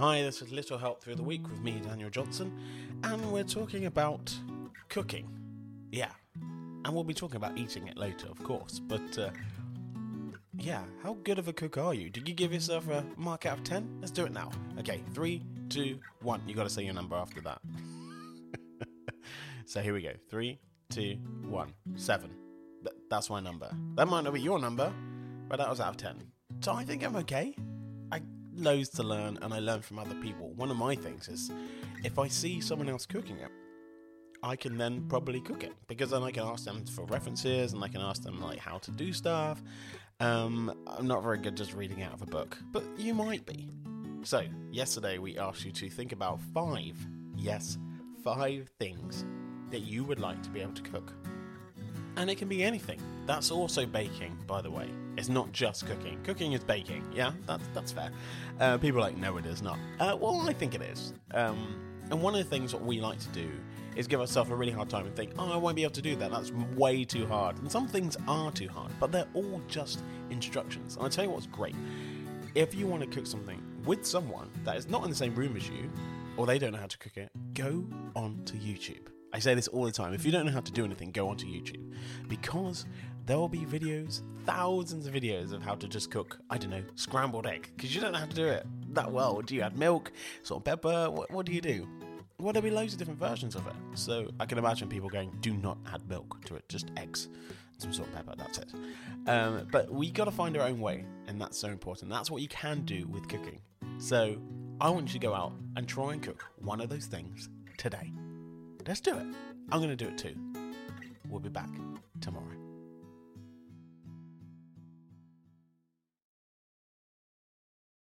Hi, this is Little Help Through the Week with me, Daniel Johnson, and we're talking about cooking. Yeah, and we'll be talking about eating it later, of course, but uh, yeah, how good of a cook are you? Did you give yourself a mark out of 10? Let's do it now. Okay, three, two, one. You gotta say your number after that. so here we go. Three, two, one, seven. Th- that's my number. That might not be your number, but that was out of 10. So I think I'm okay. I loads to learn and I learn from other people. One of my things is if I see someone else cooking it, I can then probably cook it because then I can ask them for references and I can ask them like how to do stuff. Um, I'm not very good just reading out of a book, but you might be. So, yesterday we asked you to think about five, yes, five things that you would like to be able to cook. And it can be anything. That's also baking, by the way. It's not just cooking. Cooking is baking. Yeah, that's that's fair. Uh, people are like, no, it is not. Uh, well, I think it is. Um, and one of the things that we like to do is give ourselves a really hard time and think, oh, I won't be able to do that. That's way too hard. And some things are too hard, but they're all just instructions. And I tell you what's great. If you want to cook something with someone that is not in the same room as you, or they don't know how to cook it, go on to YouTube. I say this all the time. If you don't know how to do anything, go onto YouTube. Because there will be videos, thousands of videos of how to just cook, I don't know, scrambled egg. Because you don't know how to do it that well. Do you add milk, salt pepper? What, what do you do? Well, there'll be loads of different versions of it. So I can imagine people going, do not add milk to it, just eggs, and some salt and pepper, that's it. Um, but we got to find our own way, and that's so important. That's what you can do with cooking. So I want you to go out and try and cook one of those things today. Let's do it. I'm going to do it too. We'll be back tomorrow.